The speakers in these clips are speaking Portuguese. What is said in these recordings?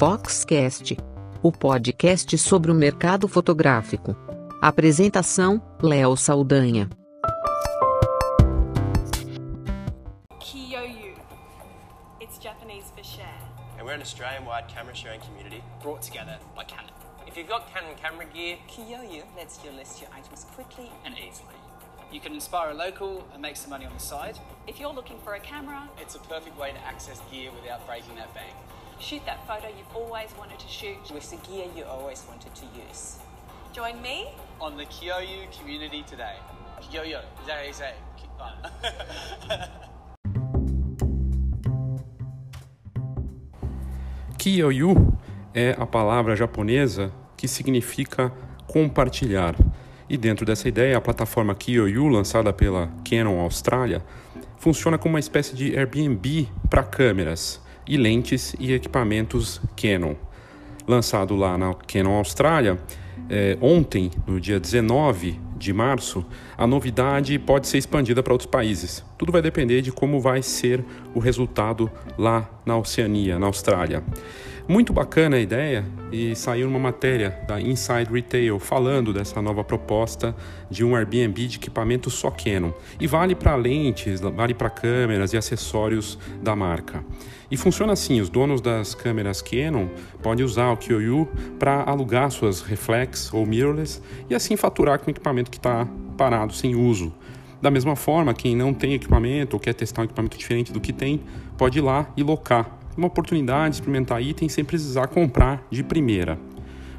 Foxcast, o podcast sobre o mercado fotográfico. Apresentação: Léo Saldanha. Kiyoyu. It's Japanese for share. And we're an Australian-wide camera sharing community brought together by Canon. If you've got Canon camera gear, Kiyoyu lets you list your items quickly and easily. You can inspire a local and make some money on the side. If you're looking for a camera, It's a perfect way to access gear without breaking that bank. Shoot that photo you've always wanted to shoot. with the gear you always wanted to use. Join me On the Kyoyu community today. Kyoyo, is that how you say. Kiyoyu é a palavra japonesa que significa compartilhar. E dentro dessa ideia, a plataforma Kiyoyu, lançada pela Canon Austrália, funciona como uma espécie de Airbnb para câmeras e lentes e equipamentos Canon. Lançado lá na Canon Austrália, eh, ontem, no dia 19 de março, a novidade pode ser expandida para outros países. Tudo vai depender de como vai ser o resultado lá na Oceania, na Austrália. Muito bacana a ideia e saiu uma matéria da Inside Retail falando dessa nova proposta de um Airbnb de equipamento só Canon. E vale para lentes, vale para câmeras e acessórios da marca. E funciona assim: os donos das câmeras Canon podem usar o Kyoyu para alugar suas reflex ou mirrorless e assim faturar com o equipamento que está parado sem uso. Da mesma forma, quem não tem equipamento ou quer testar um equipamento diferente do que tem, pode ir lá e locar. Uma oportunidade de experimentar itens sem precisar comprar de primeira.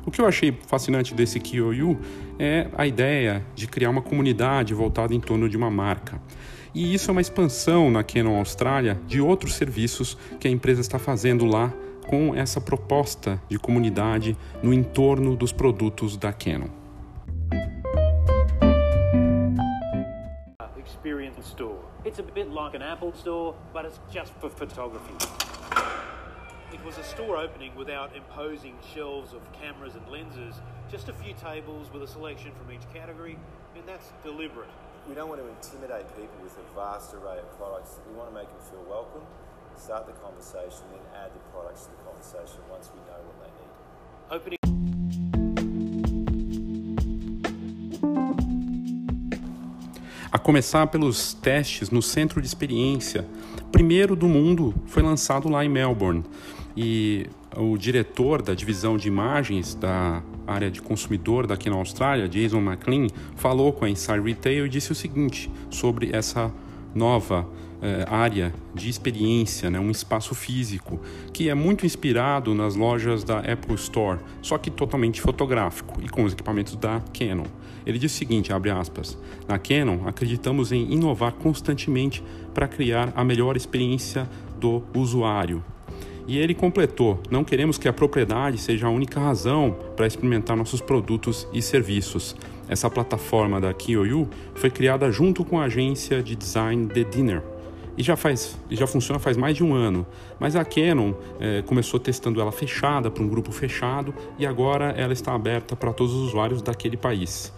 O que eu achei fascinante desse Kyoyu é a ideia de criar uma comunidade voltada em torno de uma marca. E isso é uma expansão na Canon Austrália de outros serviços que a empresa está fazendo lá com essa proposta de comunidade no entorno dos produtos da Canon. experience store. It's a bit like an Apple store, but it's just for photography. It was a store opening without imposing shelves of cameras and lenses, just a few tables with a selection from each category, and that's deliberate. We don't want to intimidate people with a vast array of products. We want to make them feel welcome, start the conversation, then add the products to the conversation once we know what they need. Opening A começar pelos testes no centro de experiência. Primeiro do mundo foi lançado lá em Melbourne. E o diretor da divisão de imagens da área de consumidor daqui na Austrália, Jason McLean, falou com a Inside Retail e disse o seguinte sobre essa nova eh, área de experiência, né, um espaço físico, que é muito inspirado nas lojas da Apple Store, só que totalmente fotográfico e com os equipamentos da Canon. Ele disse o seguinte, abre aspas, na Canon acreditamos em inovar constantemente para criar a melhor experiência do usuário. E ele completou: não queremos que a propriedade seja a única razão para experimentar nossos produtos e serviços. Essa plataforma da Kyoyu foi criada junto com a agência de design The Dinner e já faz já funciona faz mais de um ano. Mas a Canon eh, começou testando ela fechada para um grupo fechado e agora ela está aberta para todos os usuários daquele país.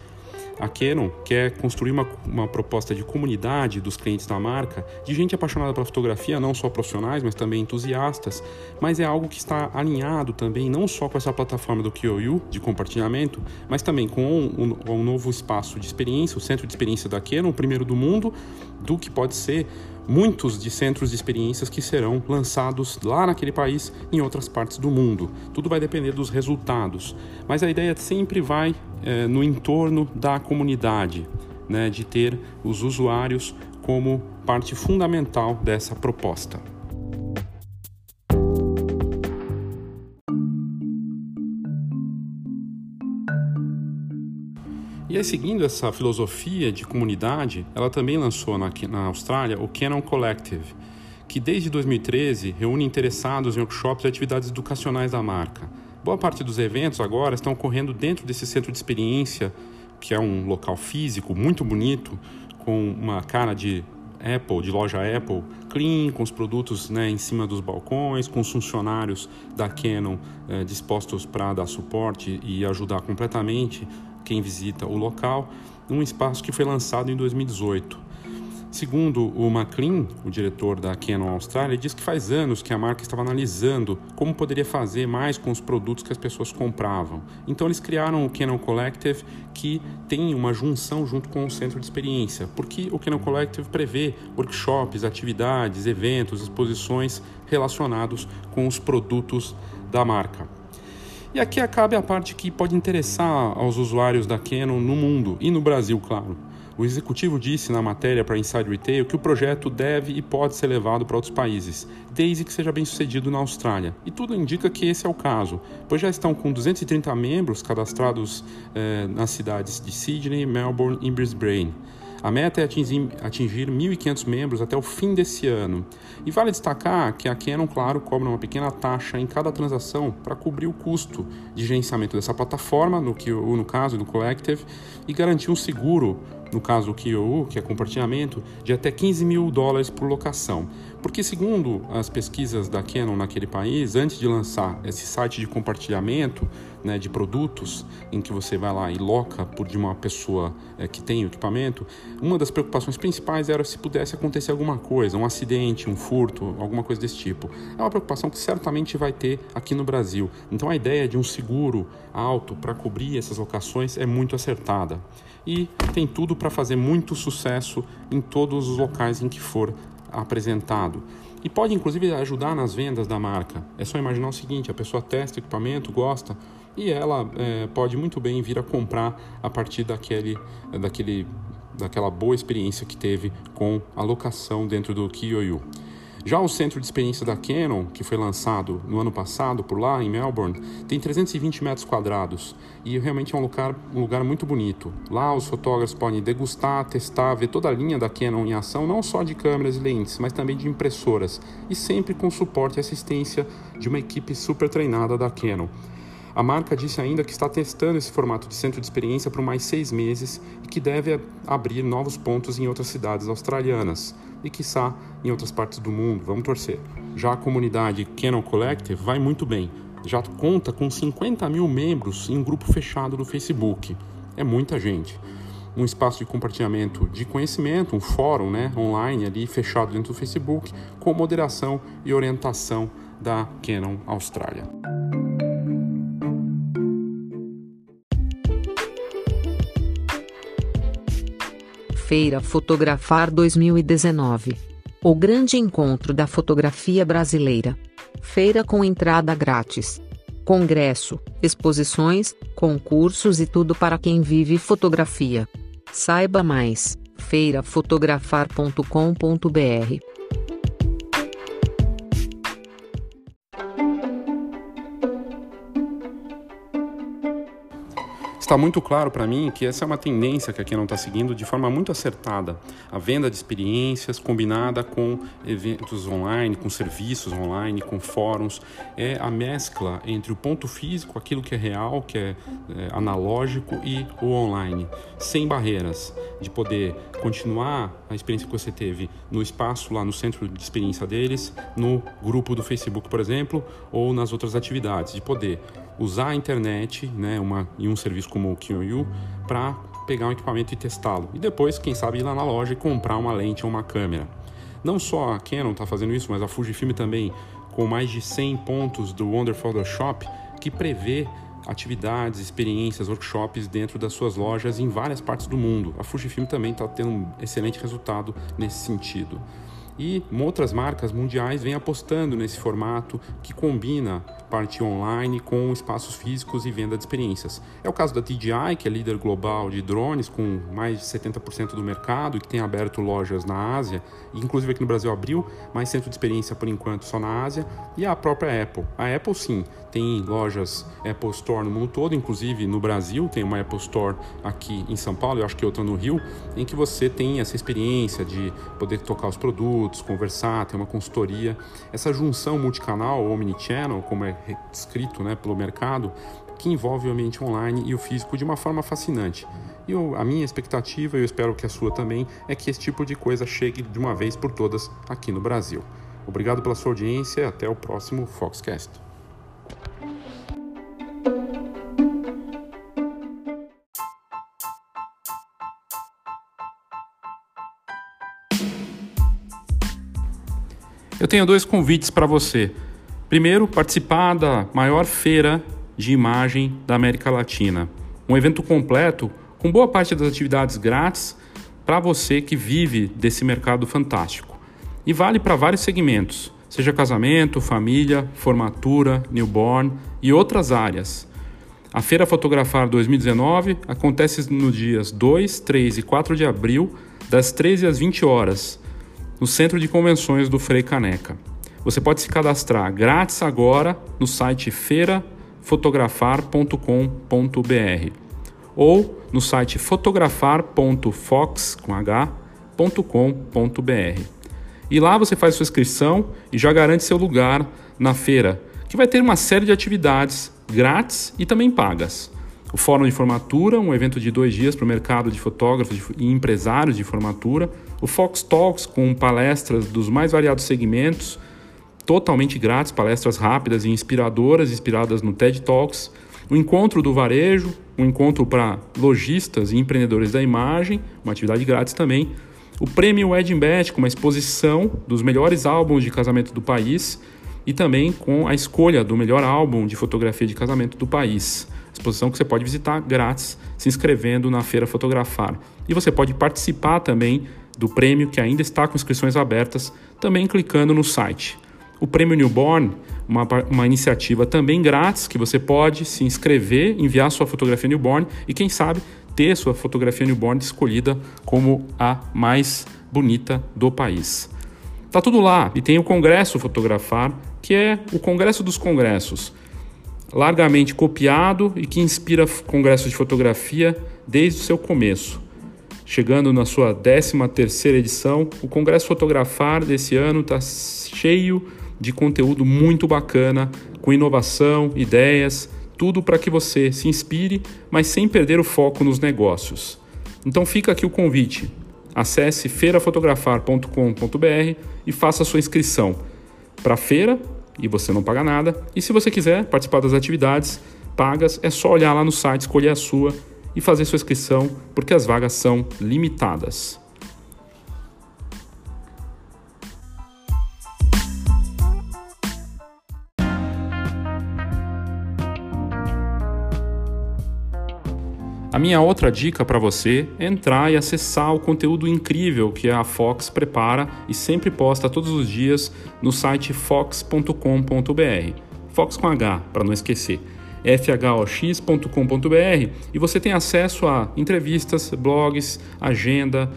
A Canon quer construir uma, uma proposta de comunidade dos clientes da marca, de gente apaixonada pela fotografia, não só profissionais, mas também entusiastas, mas é algo que está alinhado também não só com essa plataforma do Kyoyu de compartilhamento, mas também com um, um, um novo espaço de experiência, o centro de experiência da Canon, o primeiro do mundo, do que pode ser muitos de centros de experiências que serão lançados lá naquele país em outras partes do mundo. Tudo vai depender dos resultados, mas a ideia sempre vai é, no entorno da comunidade, né, de ter os usuários como parte fundamental dessa proposta. E aí, seguindo essa filosofia de comunidade, ela também lançou na, na Austrália o Canon Collective, que desde 2013 reúne interessados em workshops e atividades educacionais da marca. Boa parte dos eventos agora estão ocorrendo dentro desse centro de experiência, que é um local físico muito bonito, com uma cara de Apple, de loja Apple, clean, com os produtos né, em cima dos balcões, com os funcionários da Canon eh, dispostos para dar suporte e ajudar completamente quem visita o local, um espaço que foi lançado em 2018. Segundo o McLean, o diretor da Canon Austrália, diz que faz anos que a marca estava analisando como poderia fazer mais com os produtos que as pessoas compravam. Então eles criaram o Canon Collective, que tem uma junção junto com o centro de experiência, porque o Canon Collective prevê workshops, atividades, eventos, exposições relacionados com os produtos da marca. E aqui acaba a parte que pode interessar aos usuários da Canon no mundo e no Brasil, claro. O executivo disse na matéria para Inside Retail que o projeto deve e pode ser levado para outros países, desde que seja bem sucedido na Austrália. E tudo indica que esse é o caso, pois já estão com 230 membros cadastrados eh, nas cidades de Sydney, Melbourne e Brisbane. A meta é atingir, atingir 1.500 membros até o fim desse ano. E vale destacar que a Canon, claro, cobra uma pequena taxa em cada transação para cobrir o custo de gerenciamento dessa plataforma, no, que, no caso do Collective, e garantir um seguro no caso do KIOU, que é compartilhamento, de até 15 mil dólares por locação. Porque, segundo as pesquisas da Canon naquele país, antes de lançar esse site de compartilhamento né, de produtos, em que você vai lá e loca por de uma pessoa é, que tem o equipamento, uma das preocupações principais era se pudesse acontecer alguma coisa, um acidente, um furto, alguma coisa desse tipo. É uma preocupação que certamente vai ter aqui no Brasil. Então, a ideia de um seguro alto para cobrir essas locações é muito acertada e tem tudo para fazer muito sucesso em todos os locais em que for apresentado. E pode inclusive ajudar nas vendas da marca. É só imaginar o seguinte: a pessoa testa o equipamento, gosta, e ela é, pode muito bem vir a comprar a partir daquele, daquele, daquela boa experiência que teve com a locação dentro do Kiyoyu. Já o centro de experiência da Canon, que foi lançado no ano passado por lá em Melbourne, tem 320 metros quadrados e realmente é um lugar, um lugar muito bonito. Lá os fotógrafos podem degustar, testar, ver toda a linha da Canon em ação, não só de câmeras e lentes, mas também de impressoras, e sempre com suporte e assistência de uma equipe super treinada da Canon. A marca disse ainda que está testando esse formato de centro de experiência por mais seis meses e que deve abrir novos pontos em outras cidades australianas e, quiçá, em outras partes do mundo. Vamos torcer. Já a comunidade Canon Collective vai muito bem. Já conta com 50 mil membros em um grupo fechado do Facebook. É muita gente. Um espaço de compartilhamento de conhecimento, um fórum né, online ali fechado dentro do Facebook, com moderação e orientação da Canon Austrália. Feira Fotografar 2019. O grande encontro da fotografia brasileira. Feira com entrada grátis. Congresso, exposições, concursos e tudo para quem vive fotografia. Saiba mais: feirafotografar.com.br. Está muito claro para mim que essa é uma tendência que aqui não está seguindo de forma muito acertada. A venda de experiências combinada com eventos online, com serviços online, com fóruns, é a mescla entre o ponto físico, aquilo que é real, que é, é analógico, e o online, sem barreiras, de poder continuar a experiência que você teve no espaço lá no centro de experiência deles, no grupo do Facebook, por exemplo, ou nas outras atividades, de poder usar a internet né, uma, em um serviço como o Kyoyu para pegar um equipamento e testá-lo. E depois, quem sabe, ir lá na loja e comprar uma lente ou uma câmera. Não só a Canon está fazendo isso, mas a Fujifilm também, com mais de 100 pontos do Wonder Photoshop, que prevê atividades, experiências, workshops dentro das suas lojas em várias partes do mundo. A Fujifilm também está tendo um excelente resultado nesse sentido. E outras marcas mundiais vêm apostando nesse formato que combina parte online com espaços físicos e venda de experiências. É o caso da DJI, que é líder global de drones, com mais de 70% do mercado e que tem aberto lojas na Ásia, inclusive aqui no Brasil abriu, mas centro de experiência por enquanto só na Ásia, e a própria Apple. A Apple sim, tem lojas Apple Store no mundo todo, inclusive no Brasil, tem uma Apple Store aqui em São Paulo, eu acho que outra no Rio, em que você tem essa experiência de poder tocar os produtos, conversar, ter uma consultoria. Essa junção multicanal, omnichannel, como é descrito né, pelo mercado, que envolve o ambiente online e o físico de uma forma fascinante. E eu, a minha expectativa, e eu espero que a sua também, é que esse tipo de coisa chegue de uma vez por todas aqui no Brasil. Obrigado pela sua audiência e até o próximo Foxcast. tenho dois convites para você. Primeiro, participar da maior feira de imagem da América Latina. Um evento completo com boa parte das atividades grátis para você que vive desse mercado fantástico. E vale para vários segmentos, seja casamento, família, formatura, newborn e outras áreas. A Feira Fotografar 2019 acontece nos dias 2, 3 e 4 de abril, das 13 às 20 horas, no Centro de Convenções do Frei Caneca. Você pode se cadastrar grátis agora no site feirafotografar.com.br ou no site fotografar.fox.com.br. E lá você faz sua inscrição e já garante seu lugar na feira, que vai ter uma série de atividades grátis e também pagas. O Fórum de Formatura, um evento de dois dias para o mercado de fotógrafos e empresários de formatura. O Fox Talks, com palestras dos mais variados segmentos, totalmente grátis, palestras rápidas e inspiradoras, inspiradas no TED Talks. O Encontro do Varejo, um encontro para lojistas e empreendedores da imagem, uma atividade grátis também. O Prêmio Wedding Bet, com uma exposição dos melhores álbuns de casamento do país e também com a escolha do melhor álbum de fotografia de casamento do país. Exposição que você pode visitar grátis se inscrevendo na Feira Fotografar. E você pode participar também do prêmio que ainda está com inscrições abertas, também clicando no site. O Prêmio Newborn, uma, uma iniciativa também grátis que você pode se inscrever, enviar sua fotografia newborn e quem sabe ter sua fotografia newborn escolhida como a mais bonita do país. Tá tudo lá e tem o Congresso Fotografar, que é o Congresso dos Congressos largamente copiado e que inspira congressos de fotografia desde o seu começo. Chegando na sua 13ª edição, o Congresso Fotografar desse ano está cheio de conteúdo muito bacana, com inovação, ideias, tudo para que você se inspire, mas sem perder o foco nos negócios. Então fica aqui o convite. Acesse feirafotografar.com.br e faça sua inscrição para a feira e você não paga nada. E se você quiser participar das atividades pagas, é só olhar lá no site, escolher a sua e fazer sua inscrição, porque as vagas são limitadas. A minha outra dica para você é entrar e acessar o conteúdo incrível que a Fox prepara e sempre posta todos os dias no site fox.com.br. Fox com H, para não esquecer. fhox.com.br e você tem acesso a entrevistas, blogs, agenda,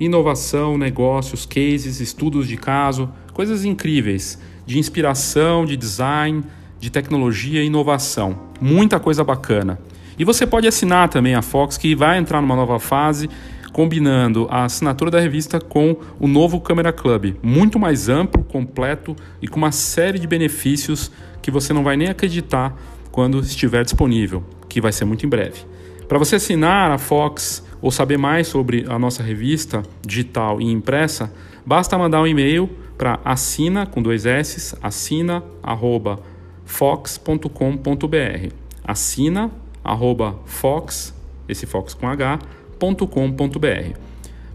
inovação, negócios, cases, estudos de caso, coisas incríveis de inspiração, de design, de tecnologia e inovação. Muita coisa bacana. E você pode assinar também a Fox, que vai entrar numa nova fase, combinando a assinatura da revista com o novo Câmera Club, muito mais amplo, completo e com uma série de benefícios que você não vai nem acreditar quando estiver disponível, que vai ser muito em breve. Para você assinar a Fox ou saber mais sobre a nossa revista digital e impressa, basta mandar um e-mail para assina com dois s assina arroba fox.com.br assina arroba fox, esse fox com h, .com.br.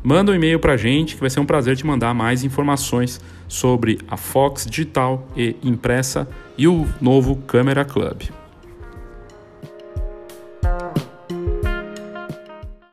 Manda um e-mail para a gente que vai ser um prazer te mandar mais informações sobre a Fox digital e impressa e o novo Câmera Club.